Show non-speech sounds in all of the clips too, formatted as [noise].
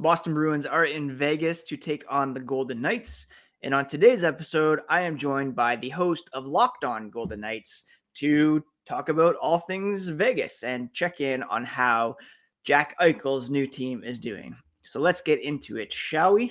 The Boston Bruins are in Vegas to take on the Golden Knights. And on today's episode, I am joined by the host of Locked On Golden Knights to talk about all things Vegas and check in on how Jack Eichel's new team is doing. So let's get into it, shall we?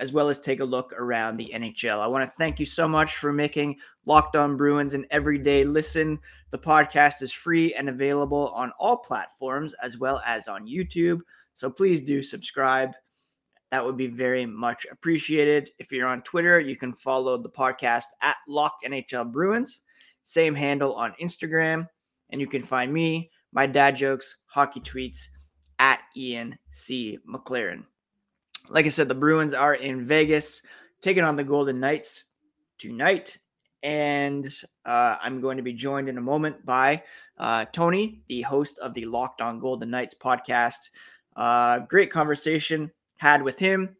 as well as take a look around the NHL. I want to thank you so much for making Locked On Bruins an everyday listen. The podcast is free and available on all platforms, as well as on YouTube. So please do subscribe. That would be very much appreciated. If you're on Twitter, you can follow the podcast at Locked NHL Bruins. Same handle on Instagram. And you can find me, my dad jokes, hockey tweets at Ian C. McLaren. Like I said, the Bruins are in Vegas taking on the Golden Knights tonight. And uh, I'm going to be joined in a moment by uh, Tony, the host of the Locked On Golden Knights podcast. Uh, great conversation had with him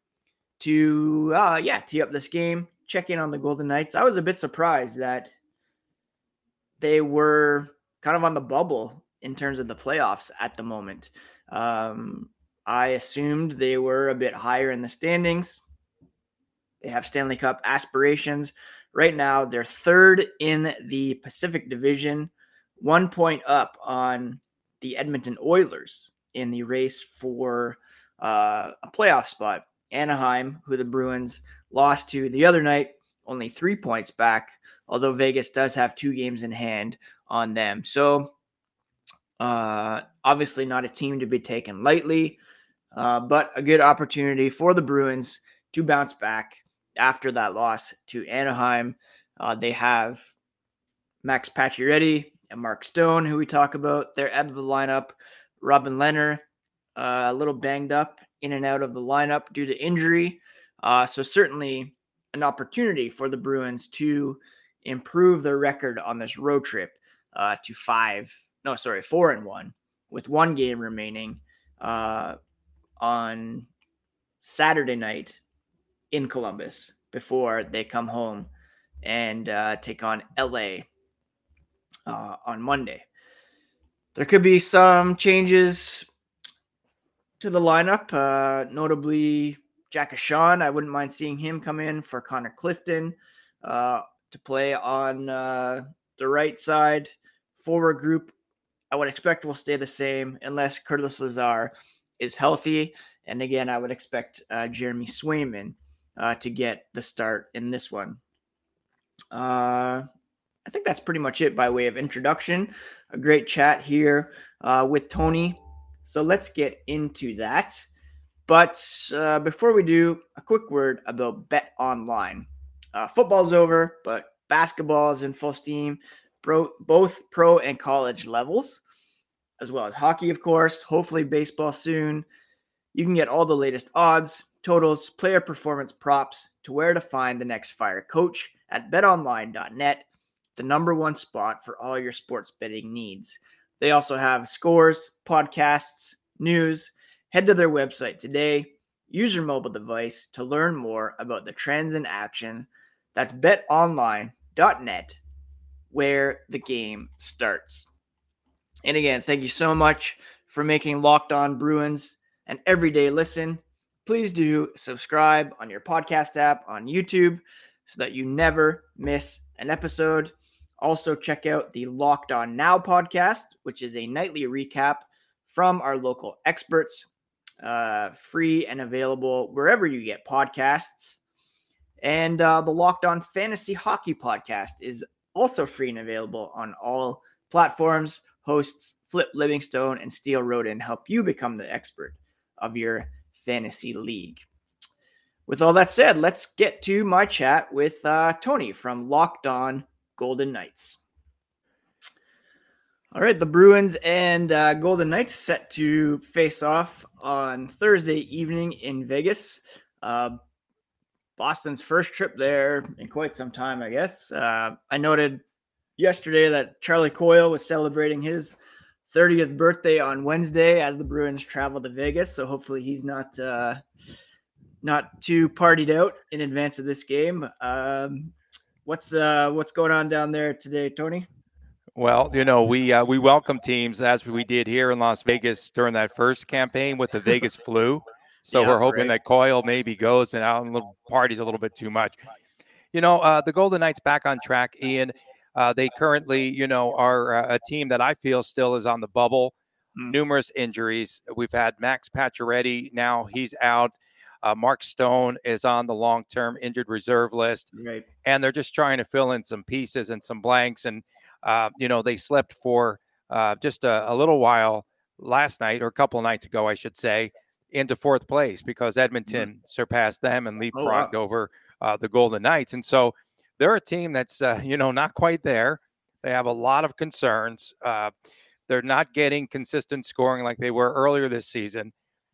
to, uh, yeah, tee up this game, check in on the Golden Knights. I was a bit surprised that they were kind of on the bubble in terms of the playoffs at the moment. Um, I assumed they were a bit higher in the standings. They have Stanley Cup aspirations. Right now, they're third in the Pacific Division, one point up on the Edmonton Oilers in the race for uh, a playoff spot. Anaheim, who the Bruins lost to the other night, only three points back, although Vegas does have two games in hand on them. So, uh, obviously, not a team to be taken lightly, uh, but a good opportunity for the Bruins to bounce back after that loss to Anaheim. Uh, they have Max Pacioretty and Mark Stone, who we talk about. They're out of the lineup. Robin Lehner, uh, a little banged up in and out of the lineup due to injury. Uh, so certainly an opportunity for the Bruins to improve their record on this road trip uh, to five, no, sorry, four and one, with one game remaining uh, on Saturday night in Columbus before they come home and uh, take on LA uh, on Monday. There could be some changes to the lineup, uh, notably Jack Ahcan. I wouldn't mind seeing him come in for Connor Clifton uh, to play on uh, the right side. Forward group, I would expect will stay the same unless Curtis Lazar is healthy. And again, I would expect uh, Jeremy Swayman uh, to get the start in this one. Uh, I think that's pretty much it by way of introduction. A great chat here uh, with Tony. So let's get into that. But uh, before we do, a quick word about Bet Online. Uh, football's over, but basketball is in full steam, pro, both pro and college levels, as well as hockey, of course. Hopefully, baseball soon. You can get all the latest odds, totals, player performance props to where to find the next fire coach at betonline.net, the number one spot for all your sports betting needs. They also have scores, podcasts, news. Head to their website today. Use your mobile device to learn more about the trends in action. That's betonline.net, where the game starts. And again, thank you so much for making Locked On Bruins an everyday listen. Please do subscribe on your podcast app on YouTube so that you never miss an episode. Also, check out the Locked On Now podcast, which is a nightly recap from our local experts, uh, free and available wherever you get podcasts. And uh, the Locked On Fantasy Hockey podcast is also free and available on all platforms. Hosts Flip Livingstone and Steele Roden help you become the expert of your fantasy league. With all that said, let's get to my chat with uh, Tony from Locked On Golden Knights. All right, the Bruins and uh, Golden Knights set to face off on Thursday evening in Vegas. Uh, Boston's first trip there in quite some time, I guess. Uh, I noted yesterday that Charlie Coyle was celebrating his 30th birthday on Wednesday as the Bruins travel to Vegas. So hopefully he's not uh, not too partied out in advance of this game. Um, what's uh, what's going on down there today, Tony? Well, you know, we uh, we welcome teams as we did here in Las Vegas during that first campaign with the Vegas [laughs] flu. So yeah, we're hoping right. that Coyle maybe goes and out and little parties a little bit too much. You know, uh, the Golden Knights back on track, Ian. Uh, they currently, you know, are a team that I feel still is on the bubble. Mm. Numerous injuries. We've had Max Pacioretty. Now he's out. Uh, Mark Stone is on the long-term injured reserve list, right. and they're just trying to fill in some pieces and some blanks. And uh, you know, they slept for uh, just a, a, little while last night, or a couple of nights ago, I should say, into fourth place because Edmonton mm. surpassed them and leapfrogged oh, wow. over uh, the Golden Knights. And so they're a team that's uh, [laughs] you know not quite there. They have a lot of concerns. Uh, they're not getting consistent scoring like they were earlier this season.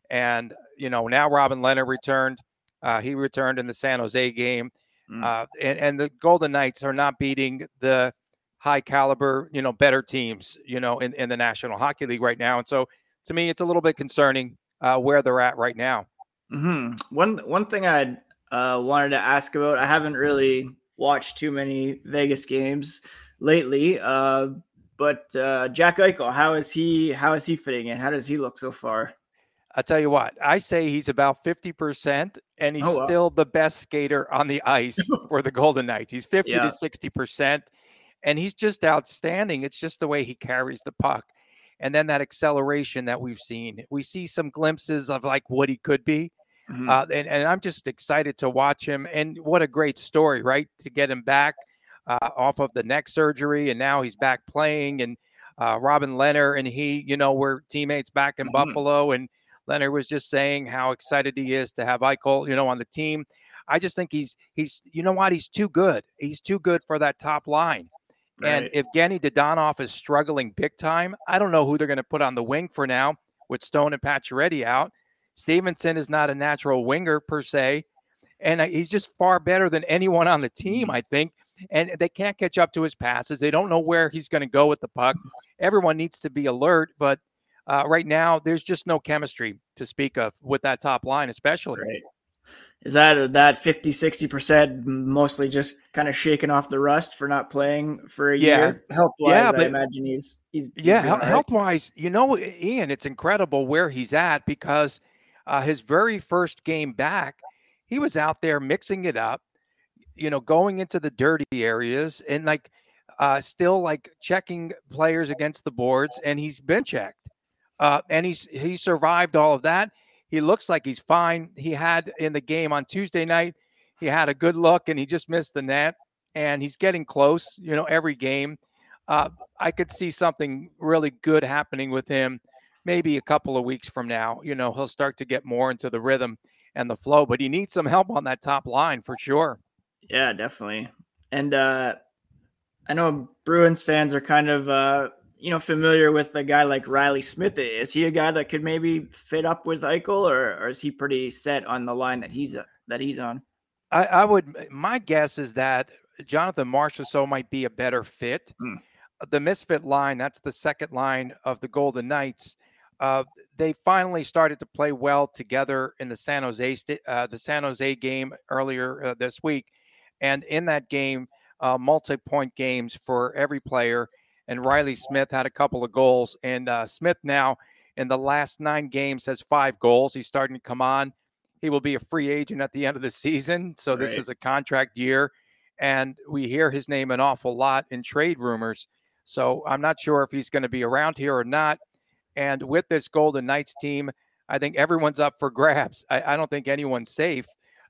And you know now Robin Lehner returned. Uh, he returned in the San Jose game, mm. uh, and, and the Golden Knights are not beating the high caliber, you know, better teams, you know, in, in the National Hockey League right now. And so to me, it's a little bit concerning uh, where they're at right now. Mm-hmm. One one thing I uh, wanted to ask about, I haven't really watched too many Vegas games lately. Uh, but uh, Jack Eichel, how is he? How is he fitting in? How does he look so far? I'll tell you what. I say he's about fifty percent, and he's oh, wow. still the best skater on the ice [laughs] for the Golden Knights. He's fifty yeah. to sixty percent, and he's just outstanding. It's just the way he carries the puck, and then that acceleration that we've seen. We see some glimpses of like what he could be, Mm-hmm. Uh, and, and I'm just excited to watch him. And what a great story, right? To get him back uh, off of the neck surgery, and now he's back playing. And uh, Robin Lehner and he, you know, were teammates back in mm-hmm. Buffalo. And Lehner was just saying how excited he is to have Eichel, you know, on the team. I just think he's he's you know what he's too good. He's too good for that top line. Right. And if Genny Dadonov is struggling big time, I don't know who they're going to put on the wing for now with Stone and Pacioretty out. Stephenson is not a natural winger per se, and uh, he's just far better than anyone on the team, mm-hmm. I think. And they can't catch up to his passes. They don't know where he's going to go with the puck. Everyone needs to be alert, but uh, right now there's just no chemistry to speak of with that top line, especially. Right. Is that that 50, 60% mostly just kind of shaking off the rust for not playing for a yeah. year? Health wise, yeah, but, I imagine he's, he's, he's yeah, health wise, you know, Ian, it's incredible where he's at because – uh, his very first game back, he was out there mixing it up, you know, going into the dirty areas and like uh, still like checking players against the boards, and he's been checked, uh, and he's he survived all of that. He looks like he's fine. He had in the game on Tuesday night, he had a good look, and he just missed the net, and he's getting close. You know, every game. Uh, I could see something really good happening with him maybe a couple of weeks from now, you know, he'll start to get more into the rhythm and the flow, but he needs some help on that top line for sure. Yeah, definitely. And uh I know Bruins fans are kind of uh you know familiar with a guy like Reilly Smith. Is he a guy that could maybe fit up with Eichel, or, or is he pretty set on the line that he's uh, that he's on? I, I would. My guess is that Jonathan Marchessault might be a better fit. Hmm. The misfit line, that's the second line of the Golden Knights. Uh, they finally started to play well together in the San Jose uh, the San Jose game earlier uh, this week, and in that game, uh, multi-point games for every player. And Reilly Smith had a couple of goals, and uh, Smith now in the last nine games has five goals. He's starting to come on. He will be a free agent at the end of the season, so this is a contract year, and we hear his name an awful lot in trade rumors. So I'm not sure if he's going to be around here or not. And with this Golden Knights team, I think everyone's up for grabs. I, I don't think anyone's safe.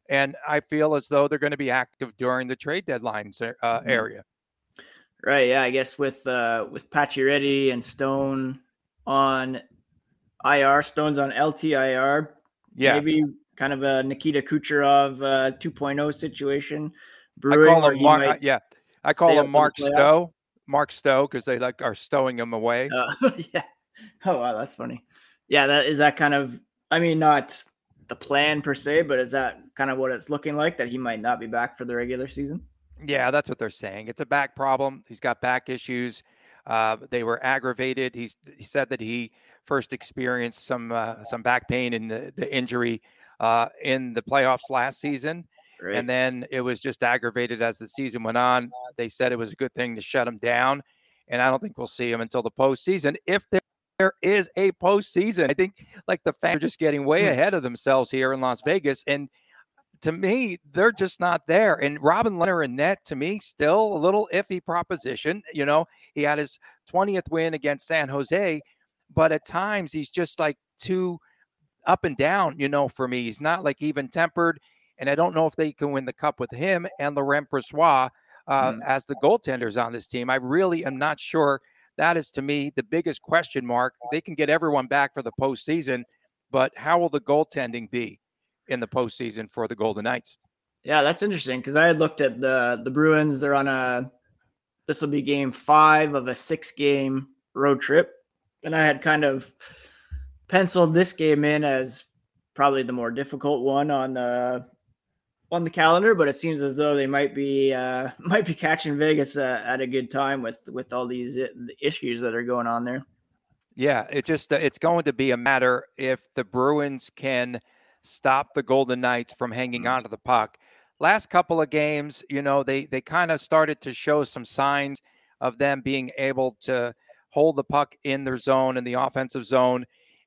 And I feel as though they're going to be active during the trade deadline uh, mm-hmm. area. Right. Yeah. I guess with uh, with Pacioretty and Stone on IR, Stone's on LTIR. Yeah. Maybe kind of a Nikita Kucherov uh, 2.0 situation. Brewing, I call him Mark. Uh, yeah. I call him Mark Stowe Mark Stowe because they like are stowing him away. Uh, [laughs] yeah. [laughs] Oh wow, that's funny. Yeah, that is that kind of. I mean, not the plan per se, but is that kind of what it's looking like that he might not be back for the regular season? Yeah, that's what they're saying. It's a back problem. He's got back issues. Uh, they were aggravated. He's he said that he first experienced some uh, some back pain in the, the injury uh, in the playoffs last season. Right. And then it was just aggravated as the season went on. They said it was a good thing to shut him down. And I don't think we'll see him until the postseason. If there is a postseason, I think like the fans are just getting way hmm. ahead of themselves here in Las Vegas. And to me, they're just not there. And Robin Lehner and net, to me, still a little iffy proposition. You know, he had his 20th win against San Jose, but at times he's just like too up and down, you know, for me. He's not like even tempered. And I don't know if they can win the cup with him and Laurent Brossoit uh, mm. as the goaltenders on this team. I really am not sure. That is to me the biggest question mark. They can get everyone back for the postseason, but how will the goaltending be in the postseason for the Golden Knights? Yeah, that's interesting because I had looked at the the Bruins. They're on a this will be game five of a six game road trip, and I had kind of penciled this game in as probably the more difficult one on the on the calendar, but it seems as though they might be uh, [laughs] might be catching Vegas uh, at a good time with with all these uh, issues that are going on there. Yeah, it just uh, it's going to be a matter if the Bruins can stop the Golden Knights from hanging mm-hmm. onto the puck. Last couple of games, you know, they they kind of started to show some signs of them being able to hold the puck in their zone in the offensive zone,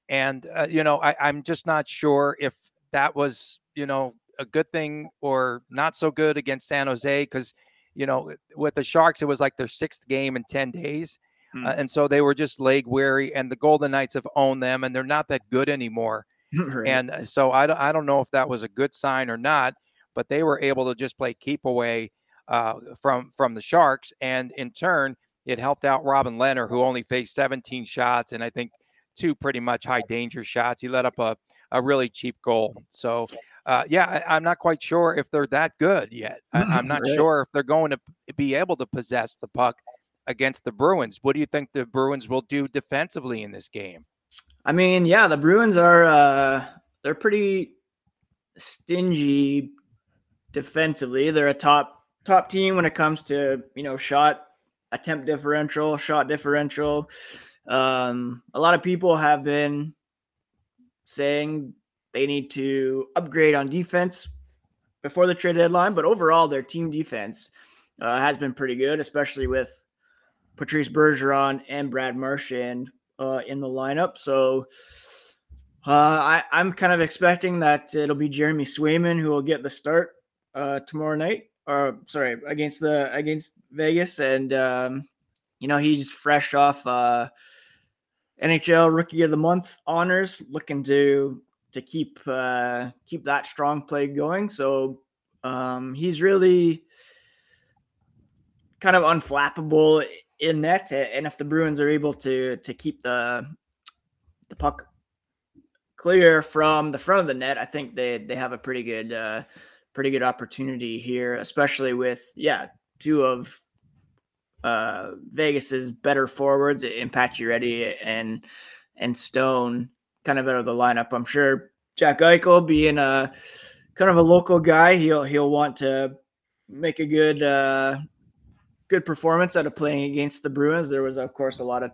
and uh, you know, I, I'm just not sure if that was you know a good thing or not so good against San Jose because you know with the Sharks it was like their sixth game in ten days, mm. uh, and so they were just leg weary. And the Golden Knights have owned them, and they're not that good anymore. [laughs] right. And uh, so I don't I don't know if that was a good sign or not, but they were able to just play keep away uh, from from the Sharks, and in turn it helped out Robin Lehner, who only faced 17 shots, and I think two pretty much high danger shots. He let up a a really cheap goal. So uh, yeah, I, am not quite sure if they're that good yet. I, [laughs] am not right. sure if they're going to be able to possess the puck against the Bruins. What do you think the Bruins will do defensively in this game? I mean, yeah, the Bruins are uh, they're pretty stingy defensively. They're a top top team when it comes to you know shot attempt differential, shot differential. Um, a lot of people have been saying they need to upgrade on defense before the trade deadline, but overall, their team defense uh, has been pretty good, especially with Patrice Bergeron and Brad Marchand uh, in the lineup. So uh, I, am kind of expecting that it'll be Jeremy Swayman who will get the start uh, tomorrow night, or sorry, against the against Vegas, and um, you know he's fresh off uh, NHL Rookie of the Month honors, looking to to keep uh, keep that strong play going. So um, he's really kind of unflappable in net, and if the Bruins are able to to keep the the puck clear from the front of the net, I think they they have a pretty good uh, pretty good opportunity here, especially with yeah two of uh, Vegas's better forwards in Pacioretty and and Stone kind of out of the lineup. I'm sure Jack Eichel, being a kind of a local guy, he'll he'll want to make a good uh, good performance out of playing against the Bruins. There was, of course, a lot of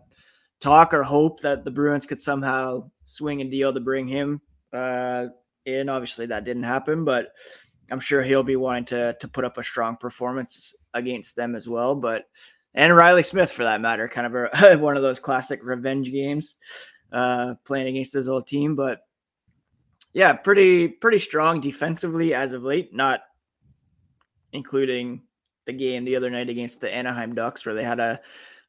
talk or hope that the Bruins could somehow swing a deal to bring him uh, in. Obviously, that didn't happen, but I'm sure he'll be wanting to to put up a strong performance against them as well. But and Reilly Smith, for that matter, kind of a, [laughs] one of those classic revenge games uh, playing against his old team. But yeah, pretty pretty strong defensively as of late. Not including the game the other night against the Anaheim Ducks, where they had a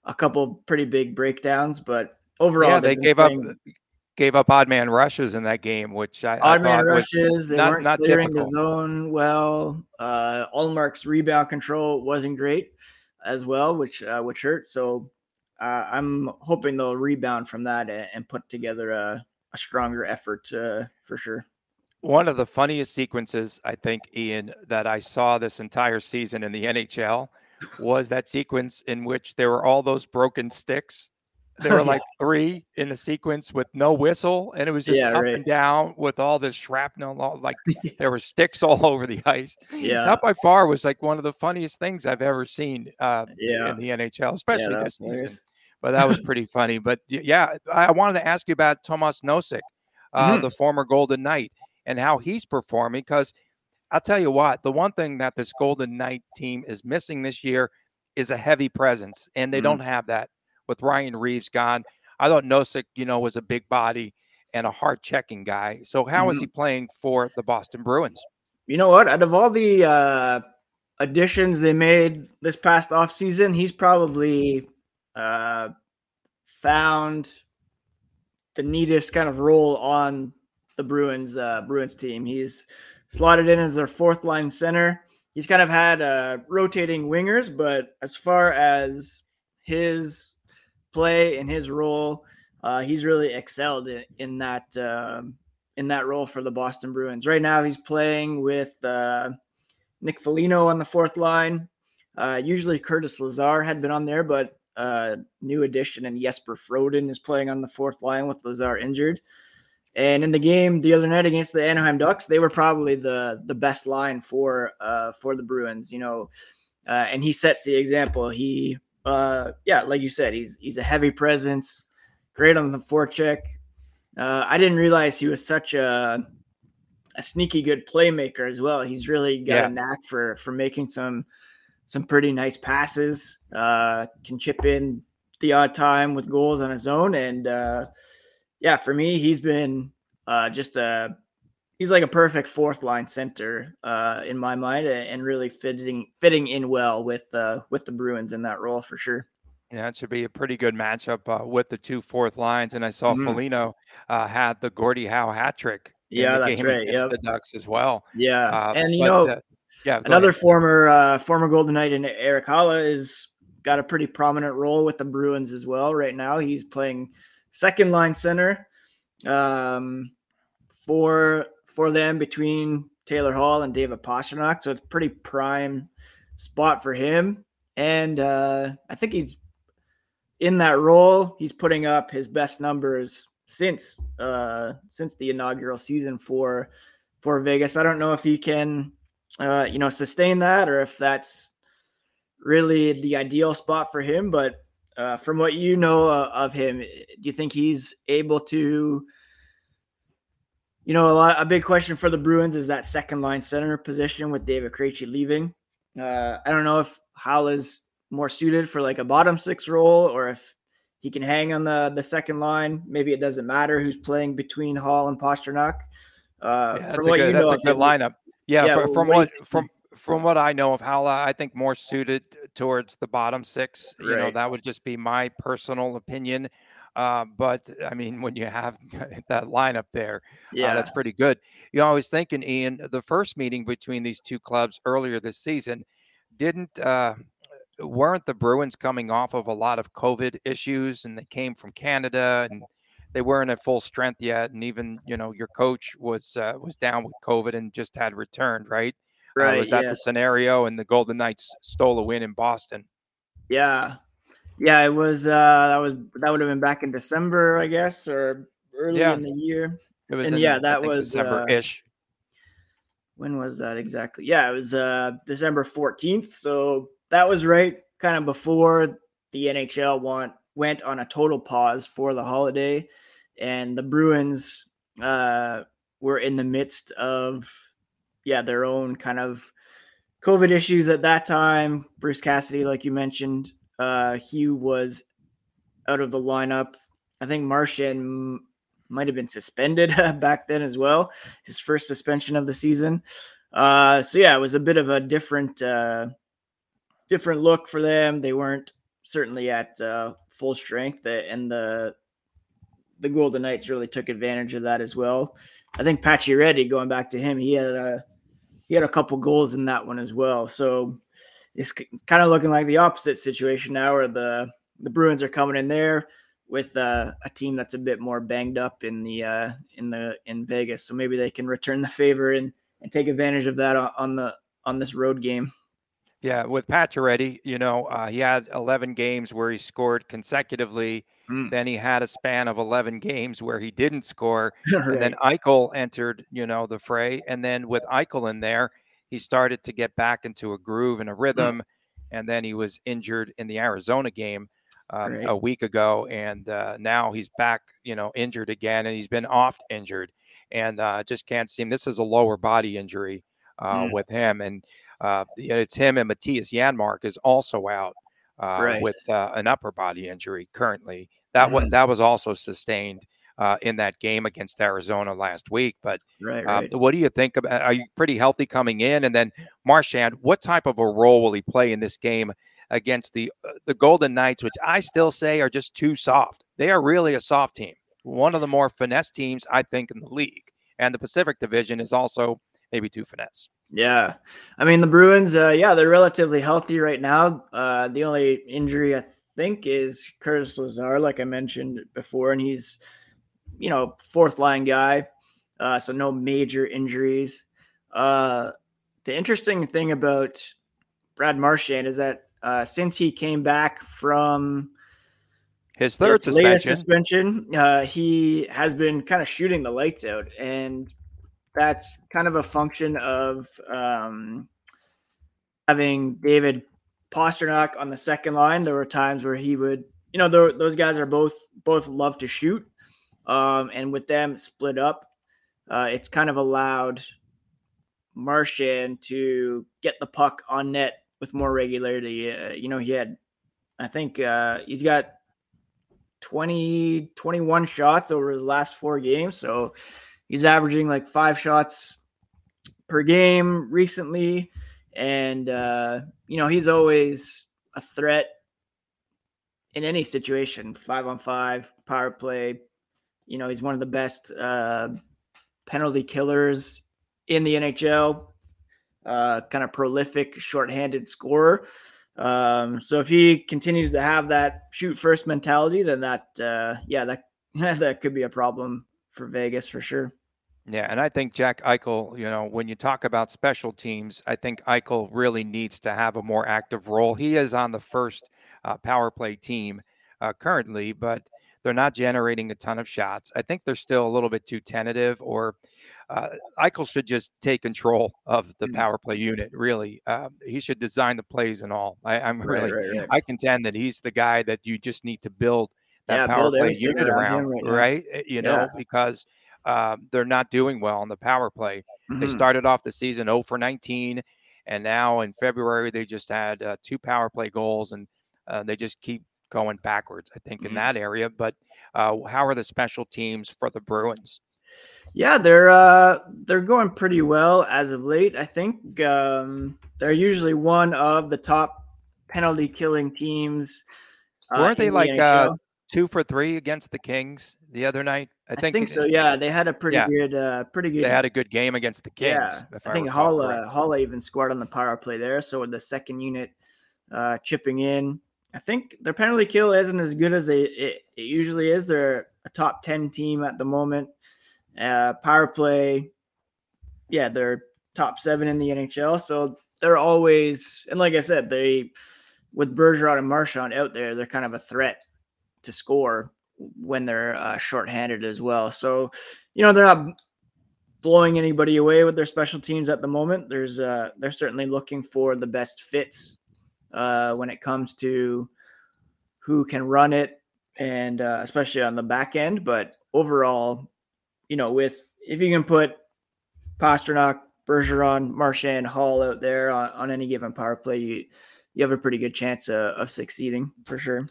a couple pretty big breakdowns. But overall, yeah, they gave playing, up gave up odd man rushes in that game, which I, odd I man rushes. They not, weren't not clearing typical. the zone well. Uh, Ullmark's rebound control wasn't great as well, which uh, which hurt. So uh, I'm hoping they'll rebound from that and, and put together a a stronger effort uh, for sure. One of the funniest sequences, I think, Ian, that I saw this entire season in the NHL was that sequence in which there were all those broken sticks. There were like [laughs] three in the sequence with no whistle, and it was just yeah, up right. and down with all this shrapnel. All, Like [laughs] there were sticks all [laughs] over the ice. Yeah, that by far was like one of the funniest things I've ever seen. Uh, yeah. in the NHL, especially yeah, this season. But that was pretty funny. But yeah, I wanted to ask you about Tomas Nosek, uh, mm-hmm. the former Golden Knight, and how he's performing because I'll tell you what, the one thing that this Golden Knight team is missing this year is a heavy presence, and they mm-hmm. don't have that with Ryan Reaves gone. I thought Nosek, you know, was a big body and a hard checking guy. So how mm-hmm. is he playing for the Boston Bruins? You know what? Out of all the uh, additions they made this past off season, he's probably uh, found the neatest kind of role on the Bruins uh, Bruins team. He's slotted in as their fourth line center. He's kind of had uh, rotating wingers, but as far as his play and his role, uh, he's really excelled in, in that uh, in that role for the Boston Bruins. Right now, he's playing with uh, Nick Foligno on the fourth line. Uh, usually, Curtis Lazar had been on there, but uh, new addition and Jesper Froden is playing on the fourth line with Lazar injured. And in the game the other night against the Anaheim Ducks, they were probably the the best line for uh, for the Bruins. You know, uh, and he sets the example. He, uh, yeah, like you said, he's he's a heavy presence, great on the forecheck. Uh, I didn't realize he was such a a sneaky good playmaker as well. He's really got yeah. a knack for for making some some pretty nice passes. Uh, can chip in the odd time with goals on his own, and uh, yeah, for me, he's been uh, just a he's like a perfect fourth line center uh, in my mind, and really fitting fitting in well with uh, with the Bruins in that role for sure. Yeah, it should be a pretty good matchup uh, with the two fourth lines. And I saw mm-hmm. Foligno uh, had the Gordie Howe hat trick. Yeah, that's right. Yeah, the Ducks as well. Yeah, uh, and you but, know, uh, yeah, another ahead. former uh, former Golden Knight in Erik Haula is got a pretty prominent role with the Bruins as well. Right now, he's playing second line center um, for for them between Taylor Hall and David Pastrnak. So it's pretty prime spot for him. And uh, I think he's in that role. He's putting up his best numbers since uh, since the inaugural season for for Vegas. I don't know if he can uh, you know sustain that or if that's really the ideal spot for him, but uh, from what you know uh, of him, do you think he's able to? You know, a, lot, a big question for the Bruins is that second line center position with David Krejci leaving. Uh, I don't know if Hal is more suited for like a bottom six role or if he can hang on the the second line. Maybe it doesn't matter who's playing between Hall and Pastrnak. Uh, yeah, that's a good, that's a good lineup. Yeah, yeah from, from what from from what I know of Haula, I think more suited towards the bottom six. You know, that would just be my personal opinion. Uh, but I mean, when you have [laughs] that lineup there, uh, yeah, uh, that's pretty good. You know, I was thinking, Ian, the first meeting between these two clubs earlier this season didn't uh, weren't the Bruins coming off of a lot of COVID issues, and they came from Canada and they weren't at full strength yet, and even you know your coach was uh, was down with COVID and just had returned, right? Right. Uh, was that yeah. the scenario? And the Golden Knights stole a win in Boston. Yeah. Yeah, it was uh that was that would have been back in December, I guess, or early yeah. in the year. It was and in, yeah, that was December ish. Uh, when was that exactly? Yeah, it was uh December 14th. So that was right kind of before the NHL want went on a total pause for the holiday and the Bruins uh were in the midst of yeah, their own kind of COVID issues at that time. Bruce Cassidy, like you mentioned, uh, he was out of the lineup. I think Marchand might have been suspended [laughs] back then as well. His first suspension of the season. Uh, so yeah, it was a bit of a different, uh, different look for them. They weren't certainly at uh, full strength, and the the Golden Knights really took advantage of that as well. I think Pacioretty, going back to him, he had a he had a couple goals in that one as well. So it's kind of looking like the opposite situation now, where the the Bruins are coming in there with uh, a team that's a bit more banged up in the uh, in the in Vegas. So maybe they can return the favor and and take advantage of that on the on this road game. Yeah, with Pacioretty, you know, uh, he had 11 games where he scored consecutively. Mm. Then he had a span of 11 games where he didn't score. right. [laughs] And then Eichel entered, you know, the fray. And then with Eichel in there, he started to get back into a groove and a mm. rhythm. Mm. And then he was injured in the Arizona game um, right. a week ago. And uh, now he's back, you know, injured again. And he's been oft injured. And uh, just can't seem, this is a lower body injury uh, mm. with him. And, uh, it's him and Mattias Janmark is also out uh, right. with uh, an upper body injury currently. That mm. was that was also sustained uh, in that game against Arizona last week. But right, um, right. what do you think about? Are you pretty healthy coming in? And then Marchand, what type of a role will he play in this game against the uh, the Golden Knights, which I still say are just too soft? They are really a soft team, one of the more finesse teams I think in the league. And the Pacific Division is also maybe too finesse. Yeah, I mean the Bruins. Uh, yeah, they're relatively healthy right now. Uh, the only injury I think is Curtis Lazar, like I mentioned before, and he's you know fourth line guy, uh, so no major injuries. Uh, the interesting thing about Brad Marchand is that uh, since he came back from his third his suspension, suspension uh, he has been kind of shooting the lights out, and that's kind of a function of um, having David Pastrnak on the second line. There were times where he would, you know, those guys are both both love to shoot, um, and with them split up, uh, it's kind of allowed Marchand to get the puck on net with more regularity. Uh, you know, he had, I think, uh, he's got 20, 21 shots over his last four games, so he's averaging like five shots per game recently. And, uh, you know, he's always a threat in any situation five on five, power play. You know, he's one of the best uh, penalty killers in the NHL, uh, kind of prolific shorthanded scorer. Um, so if he continues to have that shoot first mentality, then that, uh, yeah, that [laughs] that could be a problem for Vegas for sure. Yeah, and I think Jack Eichel, you know, when you talk about special teams, I think Eichel really needs to have a more active role. He is on the first uh, power play team uh, currently, but they're not generating a ton of shots. I think they're still a little bit too tentative, or uh, Eichel should just take control of the mm. power play unit. Really, uh, he should design the plays and all. I, am really, right, right. I contend that he's the guy that you just need to build that yeah, power play unit around, right, right? Eh, you know, yeah. because uh, they're not doing well on the power play. Mm-hmm. They started off the season 0 for 19, and now in February they just had uh, two power play goals, and uh, they just keep going backwards. I think mm-hmm. in that area. But uh, how are the special teams for the Bruins? Yeah, they're uh, they're going pretty well as of late. I think um, they're usually one of the top penalty killing teams. Uh, Weren't they like uh, two for three against the Kings the other night? I think, I think so. Yeah, they had a pretty yeah. good, uh, pretty good. They had a good game against the Kings. Yeah, I, think Haula Haula even scored on the power play there. So with the second unit uh, chipping in, I think their penalty kill isn't as good as they it, it usually is. They're a top ten team at the moment. Uh, power play, yeah, they're top seven in the NHL. So they're always and like I said, they with Bergeron and Marchand out there, they're kind of a threat to score when they're uh, shorthanded as well. So, you know, they're not blowing anybody away with their special teams at the moment. There's uh, they're certainly looking for the best fits uh, when it comes to who can run it, and uh, especially on the back end. But overall, you know, with if you can put Pastrnak, Bergeron, Marchand, Hall out there on, on any given power play, you you have a pretty good chance uh, of succeeding for sure.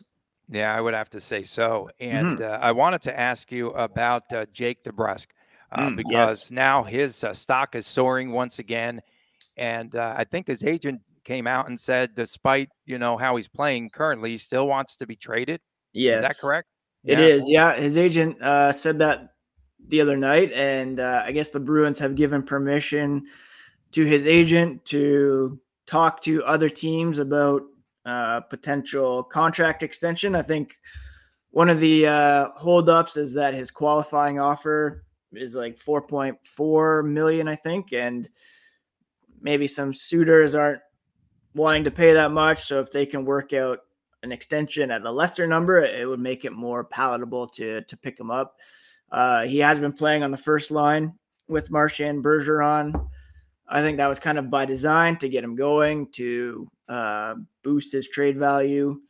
Yeah, I would have to say so. And mm-hmm. uh, I wanted to ask you about uh, Jake DeBrusk uh, mm, because yes. now his uh, stock is soaring once again. And uh, I think his agent came out and said, despite you know how he's playing currently, he still wants to be traded. Yes, is that correct? It yeah. is. Yeah, his agent uh, said that the other night, and I guess the Bruins have given permission to his agent to talk to other teams about uh, potential contract extension. I think one of the uh, holdups is that his qualifying offer is like 4.4 million, I think, and maybe some suitors aren't wanting to pay that much. So if they can work out an extension at a lesser number, it would make it more palatable to to pick him up. Uh, he has been playing on the first line with Marchand Bergeron. I think that was kind of by design to get him going to uh, boost his trade value,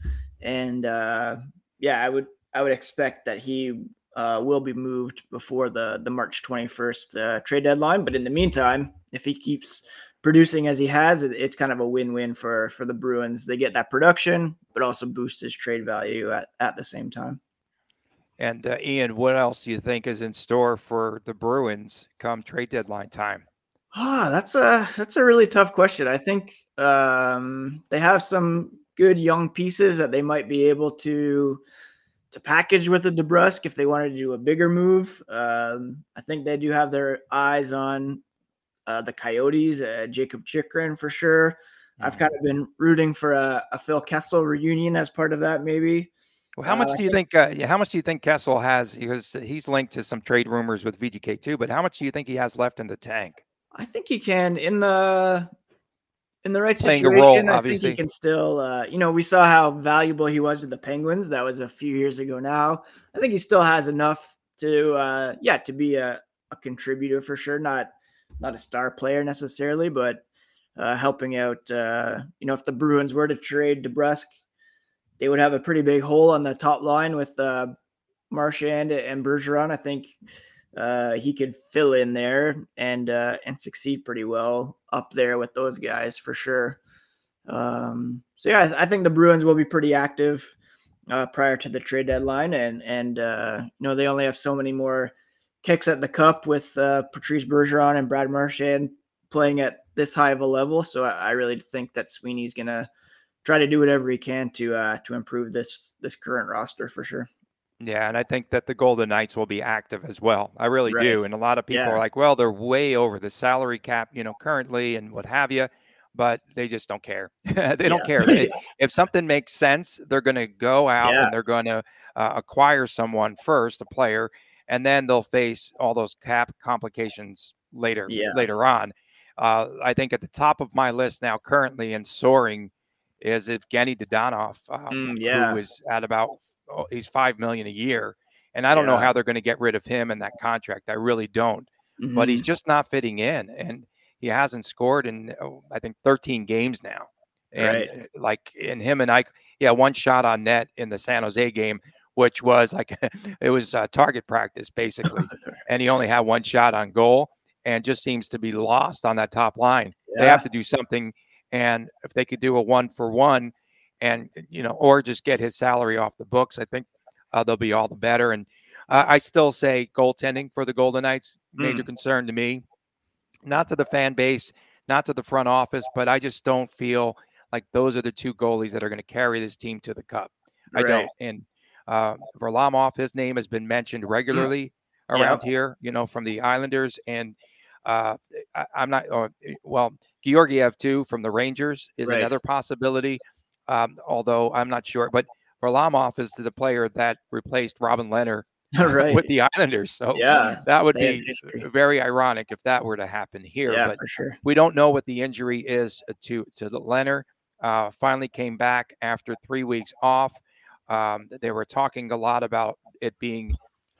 and uh, yeah, I would I would expect that he uh, will be moved before the the March 21st uh, trade deadline. But in the meantime, if he keeps producing as he has, it's kind of a win-win for for the Bruins. They get that production, but also boost his trade value at at the same time. And uh, Ian, what else do you think is in store for the Bruins come trade deadline time? Ah, oh, that's a that's a really tough question. I think um, they have some good young pieces that they might be able to to package with the DeBrusk if they wanted to do a bigger move. Um, I think they do have their eyes on uh, the Coyotes, uh, Jakob Chychrun for sure. Mm-hmm. I've kind of been rooting for a, a, Phil Kessel reunion as part of that, maybe. Well, how much uh, do you think? Uh, how much do you think Kessel has? Because he's linked to some trade rumors with VGK too. But how much do you think he has left in the tank? I think he can in the in the right Playing situation. Role, I think he can still. Uh, you know, we saw how valuable he was to the Penguins. That was a few years ago. Now, I think he still has enough to, uh, yeah, to be a, a contributor for sure. Not not a star player necessarily, but uh, helping out. Uh, you know, if the Bruins were to trade DeBrusk, they would have a pretty big hole on the top line with uh, Marchand and Bergeron. I think uh, he could fill in there and uh, and succeed pretty well up there with those guys for sure. Um, so yeah, I, I, think the Bruins will be pretty active uh, prior to the trade deadline, and and uh, you know they only have so many more kicks at the cup with uh, Patrice Bergeron and Brad Marchand playing at this high of a level. So I, I really think that Sweeney's gonna try to do whatever he can to uh, to improve this this current roster for sure. Yeah, and I think that the Golden Knights will be active as well. I really right. do. And a lot of people yeah. are like, well, they're way over the salary cap, you know, currently and what have you, but they just don't care. [laughs] they don't care. [laughs] if something makes sense, they're going to go out yeah. and they're going to uh, acquire someone first, a player, and then they'll face all those cap complications later later on. Uh, I think at the top of my list now, currently and soaring, is Evgeny Dadonov, um, mm, yeah. who is at about oh, he's five million a year, and I don't yeah. know how they're going to get rid of him and that contract. I really don't. Mm-hmm. But he's mm-hmm. just not fitting in, and he hasn't scored in oh, I think 13 games now. And right. Uh, like in him and I, yeah, one shot on net in the San Jose game which was like [laughs] it was uh, target practice basically, [laughs] and he only had one shot on goal, and just seems to be lost on that top line. Yeah. They have to do something, and if they could do a one for one, and you know, or just get his salary off the books, I think uh, they'll be all the better. And uh, I still say goaltending for the Golden Knights major mm. concern to me, not to the fan base, not to the front office, but I just don't feel like those are the two goalies that are going to carry this team to the cup. Right. I don't, and uh, Varlamov, his name has been mentioned regularly yeah. around yeah. here, you know, from the Islanders. And uh, I, am not, uh, well, Georgiev, too, from the Rangers is right. another possibility, um, although I'm not sure. But Varlamov is the player that replaced Robin Lehner [laughs] right. with the Islanders. So yeah, that would be very ironic if that were to happen here. Yeah, but for sure. We don't know what the injury is to to Lehner. Uh, finally came back after three weeks off. Um, they were talking a lot about it being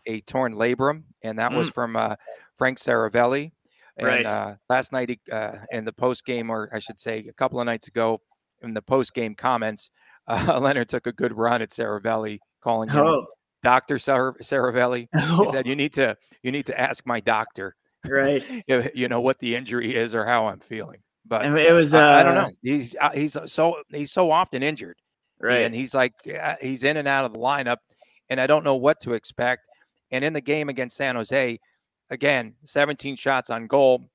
a torn labrum, and that mm. was from uh, Frank Seravalli. And right. uh, last night, uh, in the post game, or I should say, a couple of nights ago, in the post game comments, [laughs] uh, Leonard took a good run at Seravalli, calling him oh. Doctor Sar- Seravalli. Oh. He [laughs] said, "You need to, you need to ask my doctor, right? [laughs] you know what the injury is or how I'm feeling." But it was, I, I don't uh know. He's uh, he's so he's so often injured. Right. And he's like, he's in and out of the lineup, and I don't know what to expect. And in the game against San Jose, again, 17 shots on goal.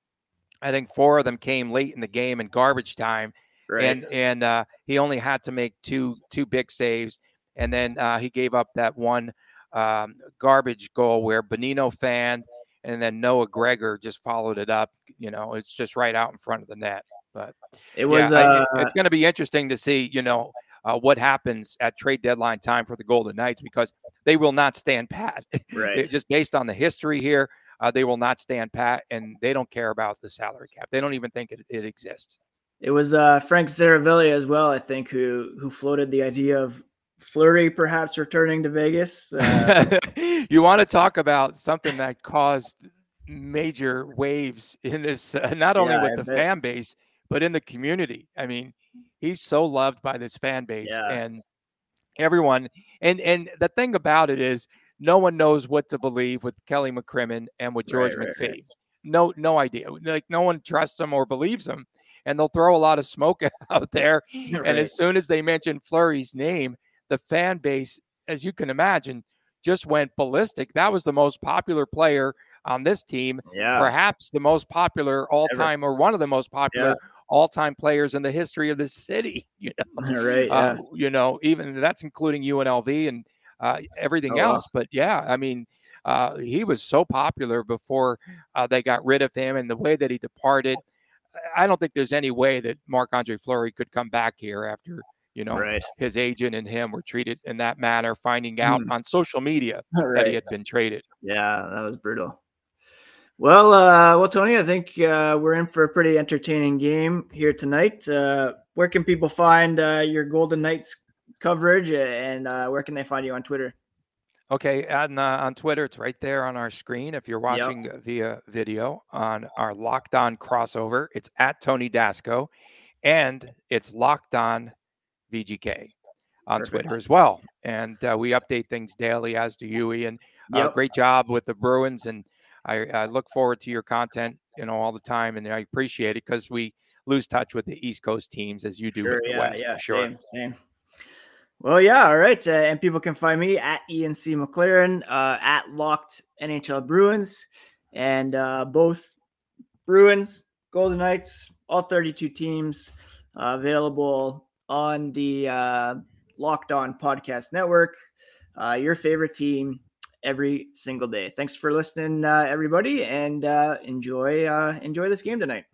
I think four of them came late in the game in garbage time. Right. And and uh, he only had to make two two big saves, and then uh, he gave up that one um, garbage goal where Bonino fanned, and then Noah Gregor just followed it up. You know, it's just right out in front of the net. But it was. Yeah, uh, I, it's going to be interesting to see. You know, uh, what happens at trade deadline time for the Golden Knights because they will not stand pat. [laughs] Right. just based on the history here, uh, they will not stand pat, and they don't care about the salary cap. They don't even think it, it exists. It was uh, Frank Seravalli as well, I think, who who floated the idea of Fleury perhaps returning to Vegas. Uh, [laughs] you want to talk about something that caused major waves in this, uh, not only Yeah, with I the bet. fan base, but in the community. I mean, he's so loved by this fan base Yeah. and everyone. And and the thing about it is, no one knows what to believe with Kelly McCrimmon and with George Right, right, McPhee. right. No, no idea. Like no one trusts him or believes him, and they'll throw a lot of smoke [laughs] out there. [laughs] And as soon as they mention Fleury's name, the fan base, as you can imagine, just went ballistic. That was the most popular player on this team, yeah, perhaps the most popular all time or one of the most popular all time players in the history of this city. [laughs] You know, [laughs] right. Yeah. uh, you know, even that's including UNLV and uh, everything Oh, wow. else. But yeah, I mean, uh, he was so popular before uh, they got rid of him and the way that he departed. I don't think there's any way that Marc Andre Fleury could come back here after, you know, right. his agent and him were treated in that manner, finding out Hmm. on social media [laughs] that he had been traded. Yeah, that was brutal. Well, uh, well, Tony, I think uh, we're in for a pretty entertaining game here tonight. Uh, where can people find uh, your Golden Knights coverage, and uh, where can they find you on Twitter? Okay, on uh, on Twitter, it's right there on our screen. If you're watching via video on our Locked On crossover, it's at Tony Dasco, and it's Locked On VGK on Perfect. Twitter as well. And uh, we update things daily, as do you. Uh, Yep. great job with the Bruins, and I, I look forward to your content, you know, all the time, and I appreciate it because we lose touch with the East Coast teams as you do Sure, with the yeah, West. yeah, sure. same, same. Well, yeah, all right. Uh, and people can find me at Ian C. McLaren, uh, at Locked NHL Bruins, and uh, both Bruins, Golden Knights, all 32 teams uh, available on the uh, Locked On Podcast Network. Uh, your favorite team every single day. Thanks for listening, uh, everybody, and uh, enjoy uh, enjoy this game tonight.